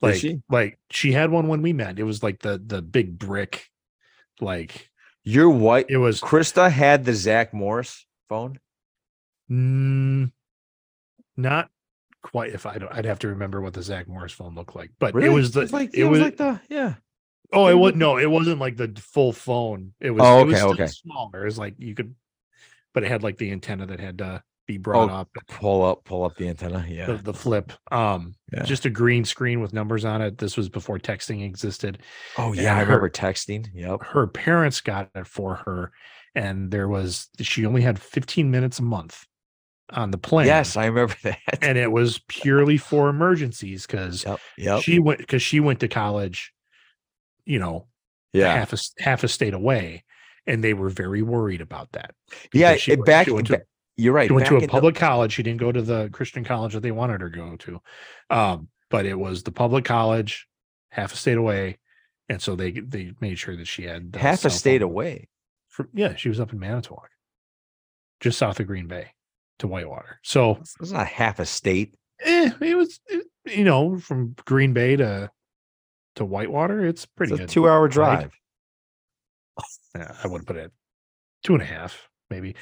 Like she? like she had one when we met. It was like the the big brick like Your wife, it was Krista, had the Zach Morris phone. mm, not quite if I don't I'd have to remember what the Zach Morris phone looked like. But Really? it was the like it was, like the yeah. oh it it was was- no, it wasn't like the full phone. It was Oh, it was okay, okay. smaller. It was like you could but it had like the antenna that had to be brought Oh, up. Pull up, pull up the antenna. Yeah. the, the flip. Um, Yeah. just a green screen with numbers on it. This was before texting existed. oh and yeah, I her- remember texting. Yep. Her parents got it for her, and there was she only had 15 minutes a month on the plane. Yes, I remember [laughs] that. and it was purely for emergencies because Yep. Yep. she went because she went to college, you know, yeah. half a half a state away, and they were very worried about that. Yeah. she went- back, she went to- you're right. She went to a in the- public college. She didn't go to the Christian college that they wanted her to go to. Um, but it was the public college, half a state away. And so they they made sure that she had the half a state phone away. for- yeah, she was up in Manitowoc, just south of Green Bay to Whitewater. So It's not half a state. eh, it was it- you know, from Green Bay to to Whitewater, it's pretty It's a good. two hour right? drive. Yeah, I wouldn't put it two and a half, maybe.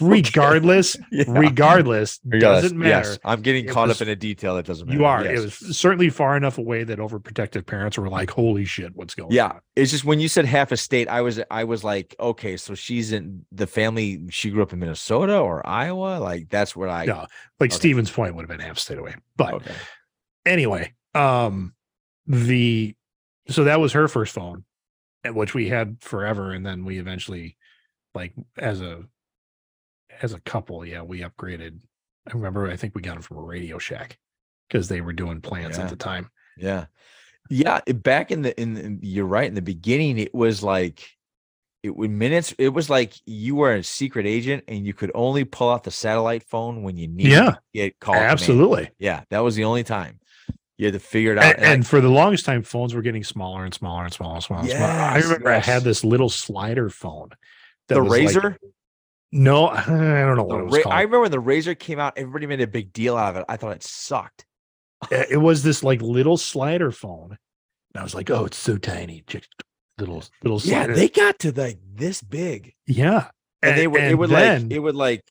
Regardless, [laughs] Yeah. regardless, Regardless, doesn't matter. Yes, I'm getting It caught was- up in a detail that doesn't matter. You are. Yes. It was certainly far enough away that overprotective parents were like, "Holy shit, what's going yeah, on?" Yeah, it's just when you said half a state, I was I was like, okay, so she's in the family. She grew up in Minnesota or Iowa. Like that's what I. No, like okay. Stevens Point would have been half a state away. But Okay. anyway, um, the so that was her first phone, which we had forever, and then we eventually, like as a as a couple, yeah, we upgraded. I remember, I think we got them from a Radio Shack because they were doing plans Yeah. at the time. Yeah. Yeah. Back in the in, in you're right. In the beginning, it was like it would minutes. It was like you were a secret agent and you could only pull out the satellite phone when you needed Yeah, to get called. command. Absolutely. Yeah, that was the only time you had to figure it out. And, And for the longest time, phones were getting smaller and smaller and smaller and smaller. and smaller. I Yes, remember I had this little slider phone. that the was like- Razr. No, [laughs] I don't know the what it was called. I remember when the Razr came out, everybody made a big deal out of it. I thought it sucked. it was this like little slider phone. And I was like, oh, it's so tiny. Just little little Yeah, they got to like this big, yeah. and, they would it would then like it would like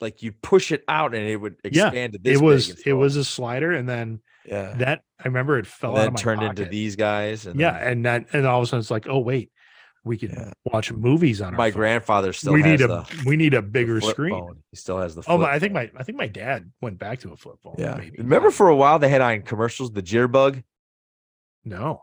like you push it out and it would Yeah, expand to this. it was and it was a slider, and then yeah. that I remember it fell and out then of my turned into these guys. And Yeah, then and that and all of a sudden it's like, oh wait, we can Yeah. watch movies on my phone. grandfather still we has need a the, we need a bigger screen. phone. He still has the. Oh, flip I think phone. my I think my dad went back to a flip phone. yeah. maybe. Remember for a while they had on commercials the jitterbug. no.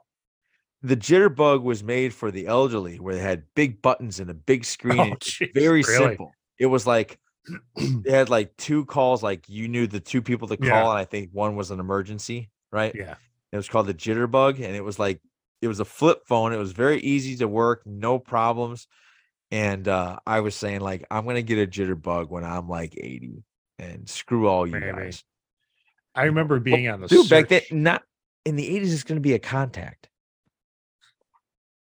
The jitterbug was made for the elderly, where they had big buttons and a big screen. [laughs] Oh, and it's jeez, very really? simple. It was like [clears throat] they had like two calls, like you knew the two people to call, Yeah. and I think one was an emergency, right? Yeah. It was called the Jitterbug, and it was like it was a flip phone. It was very easy to work, no problems. And uh, I was saying like I'm gonna get a Jitterbug when I'm like 80, and screw all you Maybe. guys. I remember being on the Dude, back then, not in the 80s, it's gonna be a contact.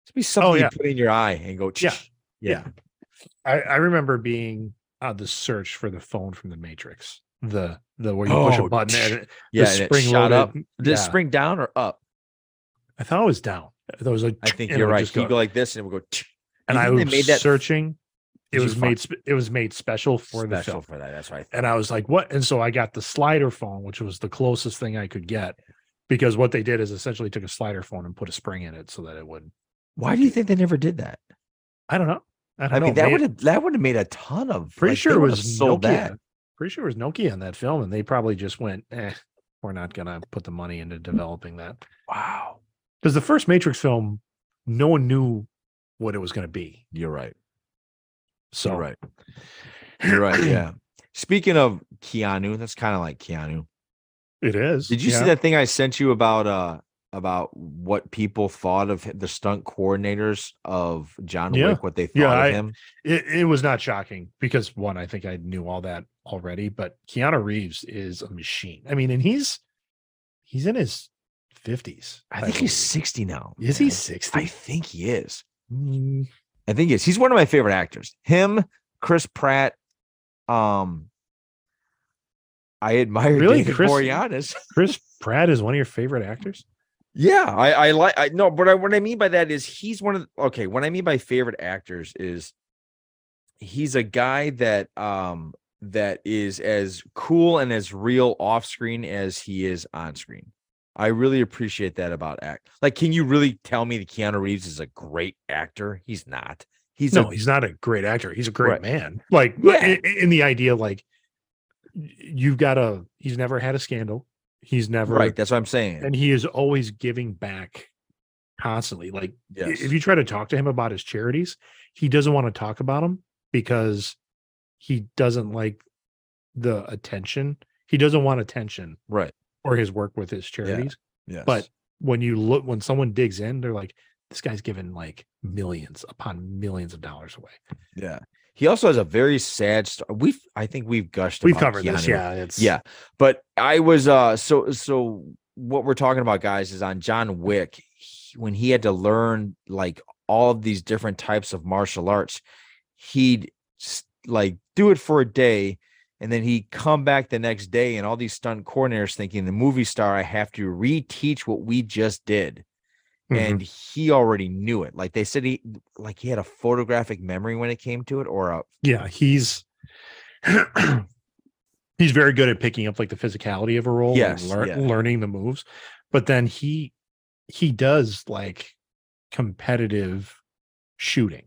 It's gonna be something Oh, yeah. you put in your eye and go. Yeah. yeah. I, I remember being on the search for the phone from the Matrix. The the where you push a Oh, button and it, Yeah, the and it spring shot up. Did yeah. spring down or up? I thought it was down. There was like I think you're right. just You go- go like this, and it would go. and I was made that searching. It was made sp- it was made special for the special film. for that. That's right. And I was like, what? And so I got the slider phone, which was the closest thing I could get. Because what they did is essentially took a slider phone and put a spring in it so that it would Why do you think they never did that? I don't know. I don't I know. mean, that May- would have that would have made a ton of. pretty like, sure it was sold Nokia. that. Pretty sure it was Nokia in that film, and they probably just went, eh, we're not gonna put the money into developing that. Wow, Because the first Matrix film, no one knew what it was gonna be. you're right. So You're right. You're right. Yeah. [clears throat] Speaking of Keanu, that's kind of like Keanu. it is. Did you yeah. see that thing I sent you about uh about what people thought of the stunt coordinators of John Yeah. Wick, what they thought Yeah, of I- him. It, it was not shocking because one, I think I knew all that already, but Keanu Reeves is a machine. I mean, and he's he's in his fifties. I think he's 60 now. Is he 60? I think he is. Mm, I think he is. He's one of my favorite actors. Him, Chris Pratt. Um, I admire Really? David Chris- Boreanaz. [laughs] Chris Pratt is one of your favorite actors. Yeah, I I like I no, but I, what I mean by that is he's one of the, okay. What I mean by favorite actors is he's a guy that um that is as cool and as real off screen as he is on screen. I really appreciate that about act. Like, can you really tell me that Keanu Reeves is a great actor? He's not. He's no, a he's not a great actor. He's a great Right. man. Like Yeah. in, in the idea, like you've got a. He's never had a scandal. He's never right. That's what I'm saying. and he is always giving back constantly. Like yes. if you try to talk to him about his charities, he doesn't want to talk about them because he doesn't like the attention. He doesn't want attention right. For his work with his charities. Yes. But when you look, when someone digs in, they're like, this guy's given like millions upon millions of dollars away. yeah, he also has a very sad story. We've I think we've gushed. We've covered this. Keanu Yeah. It's, Yeah, but I was uh so so what we're talking about guys is on John Wick he- when he had to learn like all of these different types of martial arts he'd like do it for a day and then he'd come back the next day and all these stunt coordinators thinking the movie star I have to reteach what we just did Mhm. and he already knew it like they said he like he had a photographic memory when it came to it or a yeah, he's [clears throat] he's very good at picking up like the physicality of a role Yes, and lear- yeah. learning the moves. But then he he does like competitive shooting.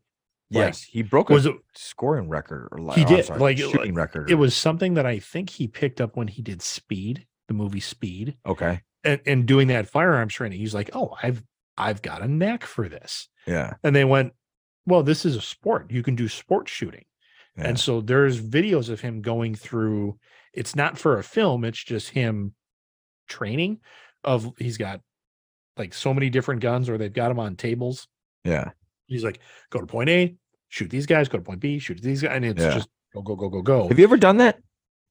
Like, yes he broke a it scoring record or like He oh, did, sorry, like, shooting record it was something that I think he picked up when he did Speed, the movie Speed, okay and, and doing that firearms training. He's like, "Oh, I've I've got a knack for this." yeah And they went, "Well, this is a sport. You can do sports shooting." Yeah. And so there's videos of him going through. It's not for a film. It's just him training. Of he's got like so many different guns, or they've got them on tables. yeah He's like, go to point A, shoot these guys. Go to point B, shoot these guys, and it's Yeah. just go go go go go. have you ever done that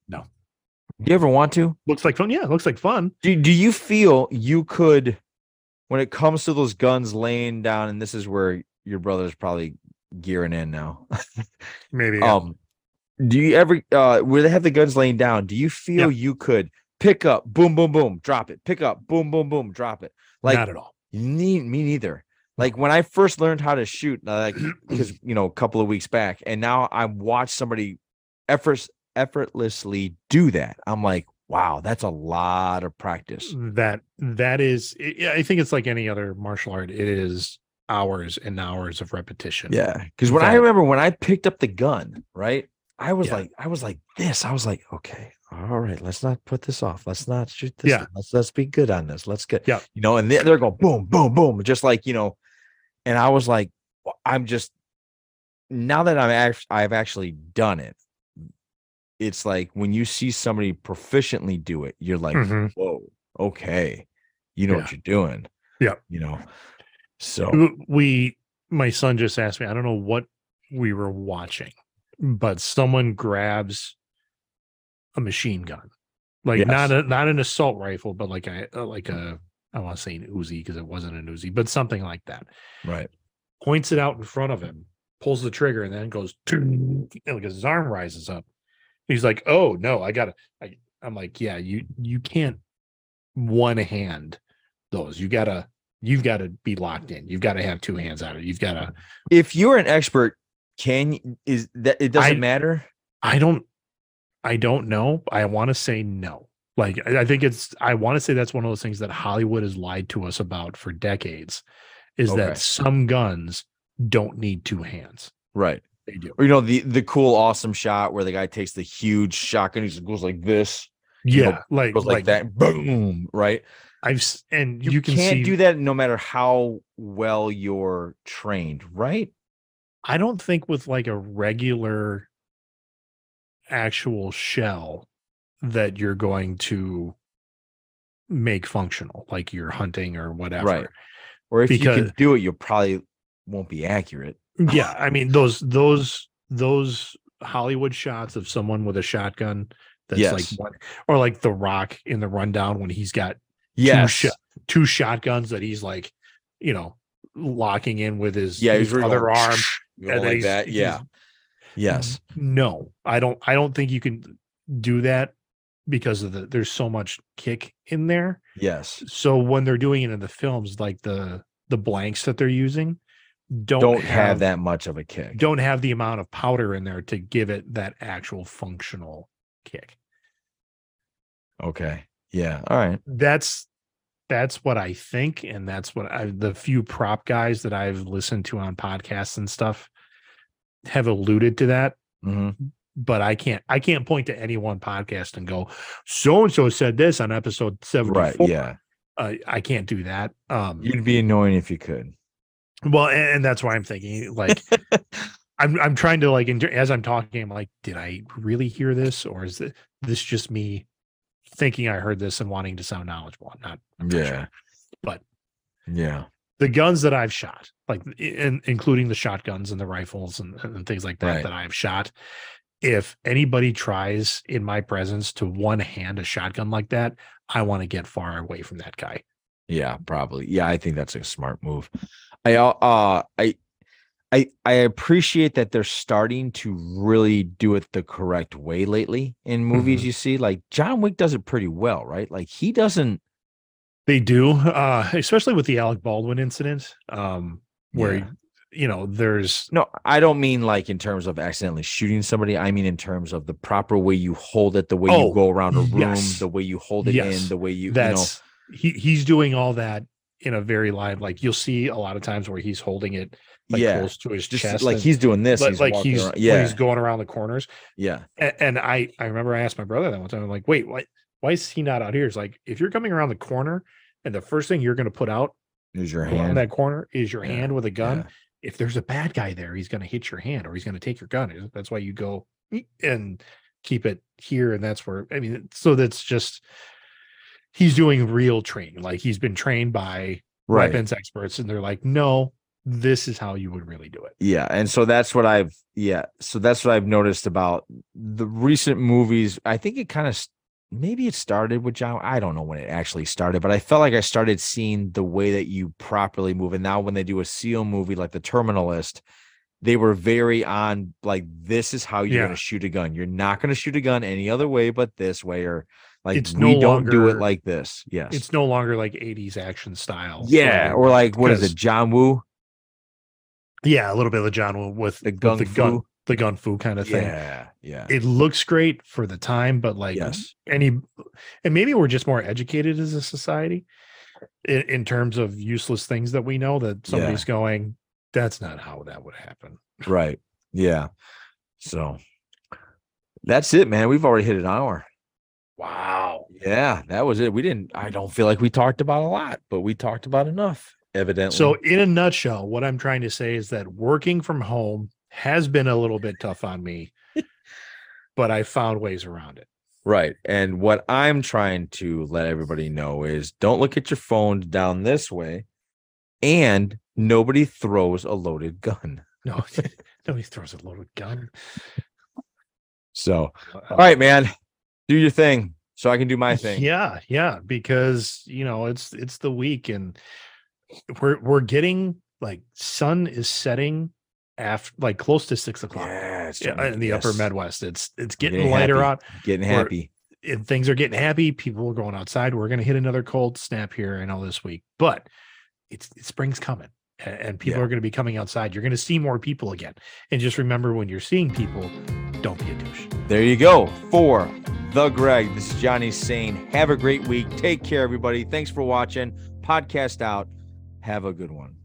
No. do you ever want to looks like fun. Yeah, looks like fun. do, do you feel you could when it comes to those guns laying down and this is where your brother's probably gearing in now [laughs] Maybe. um do you ever uh where they have the guns laying down do you feel you could pick up boom boom boom drop it pick up boom boom boom drop it like not at all. Me, me neither. Like when I first learned how to shoot, uh, like [clears throat] because you know a couple of weeks back, and now I watch somebody efforts effortlessly do that. I'm like, wow, that's a lot of practice. That that is. I I think it's like any other martial art. It is hours and hours of repetition. Yeah, because when I remember when I picked up the gun, right, I was Yeah. like, I was like this. I was like, okay, all right, let's not put this off. Let's not shoot this. Yeah. Let's let's be good on this. Let's get Yeah. you know, and they- they're going boom, boom, boom, just like you know, and I was like, I'm just now that I'm act- I've actually done it. It's like when you see somebody proficiently do it, you're like, Mhm. whoa, okay, you know what you're doing. Yeah. you know. So we my son just asked me i don't know what we were watching but someone grabs a machine gun like not a not an assault rifle but like a uh, like a i want to say an uzi because it wasn't an uzi but something like that. Right, points it out in front of him pulls the trigger and then goes and like his arm rises up. He's like oh no i gotta I, i'm like yeah you you can't one hand those. You gotta you've got to be locked in. You've got to have two hands of it. You've got to if you're an expert, can is that it doesn't I- matter? i don't i don't know. I want to say no like i think it's i want to say that's one of those things that hollywood has lied to us about for decades is Okay. that some guns don't need two hands Right. they do Or you know the the cool awesome shot where the guy takes the huge shotgun, he just goes like this, you know, yeah like goes like, that, boom, right? i've and You, you, can can't see do that no matter how well you're trained, right? I don't think with like a regular actual shell that you're going to make functional, like you're hunting or whatever. Right. Or if you can do it, you probably won't be accurate. Yeah, I mean those those those Hollywood shots of someone with a shotgun that's Yes. like one or like the rock in the rundown when he's got Yes. two, shot, two shotguns that he's like, you know, locking in with his, yeah, his other going, arm. and like that. Yeah. Yes. No, I don't I don't think you can do that because of the there's so much kick in there. Yes. So when they're doing it in the films, like the the blanks that they're using don't, Don't, have, that much of a kick. don't have the amount of powder in there to give it that actual functional kick. Okay. Yeah. All right. That's that's what I think, and that's what I the few prop guys that I've listened to on podcasts and stuff have alluded to that. hmm But I can't I can't point to any one podcast and go, so and so said this on episode 74. Right. Yeah. Uh, I can't do that. Um You'd be annoying if you could. well, and, and that's why I'm thinking like [laughs] I'm I'm trying to like as I'm talking, I'm like, did I really hear this, or is this just me thinking I heard this and wanting to sound knowledgeable? I'm not. I'm not Yeah. sure. But Yeah. the guns that I've shot, like in, including the shotguns and the rifles and, and things like that Right. that I've shot, if anybody tries in my presence to one hand a shotgun like that, I want to get far away from that guy. Yeah, probably. Yeah, I think that's a smart move. I uh I I I appreciate that they're starting to really do it the correct way lately in movies Mhm. you see. Like John Wick does it pretty well, right? Like he doesn't They do, uh, especially with the Alec Baldwin incident, um, where Yeah. You know there's No, I don't mean like in terms of accidentally shooting somebody. I mean in terms of the proper way you hold it, the way Oh, you go around a room, yes. the way you hold it Yes. in, the way you, that's he he's doing all that in a very live like you'll see a lot of times where he's holding it like yeah, close to his just chest like and- he's doing this, like he's like he's yeah, he's going around the corners yeah, and, and i i remember i asked my brother that one time i'm like wait why why is he not out here it's like if you're coming around the corner and the first thing you're going to put out is your hand. that corner is your Yeah, hand with a gun yeah. If there's a bad guy there he's going to hit your hand or he's going to take your gun that's why you go and keep it here and that's where i mean so that's just he's doing real training like he's been trained by right. weapons experts and they're like no this is how you would really do it Yeah, and so that's what I've yeah, so that's what I've noticed about the recent movies. I think it kind of maybe it started with John. I don't know when it actually started, but I felt like I started seeing the way that you properly move. And now when they do a SEAL movie like The Terminal List, they were very on like this is how you're Yeah. going to shoot a gun. You're not going to shoot a gun any other way but this way, or like It's we no don't do it like this. Yes, it's no longer like 80s action style yeah, or like what is it, John Woo? yeah a little bit of john Woo with The with the gun? The gun fu kind of thing Yeah, yeah, it looks great for the time but like yes, any and maybe we're just more educated as a society in, in terms of useless things that we know that somebody's going that's not how that would happen Right. Yeah. So that's it, man. We've already hit an hour. wow Yeah, that was it. We didn't, I don't feel like we talked about a lot, but we talked about enough, evidently. so in a nutshell what i'm trying to say is that working from home has been a little bit tough on me but i found ways around it right. And what I'm trying to let everybody know is don't look at your phone down this way and nobody throws a loaded gun. [laughs] no [laughs] nobody throws a loaded gun So, all right, man, do your thing so I can do my thing. Yeah, yeah, because you know it's it's the week and we're we're getting like sun is setting after like close to six o'clock Yeah, yeah, in the upper. Midwest. It's it's I'm getting lighter happy. out. Getting happy. And things are getting happy. People are going outside. We're gonna hit another cold snap here and all this week, but it's it, spring's coming. And people Yeah. are going to be coming outside. You're going to see more people again. And just remember when you're seeing people, don't be a douche. There you go. For the Greg, this is Johnny saying, have a great week. Take care, everybody. Thanks for watching. Podcast out. Have a good one.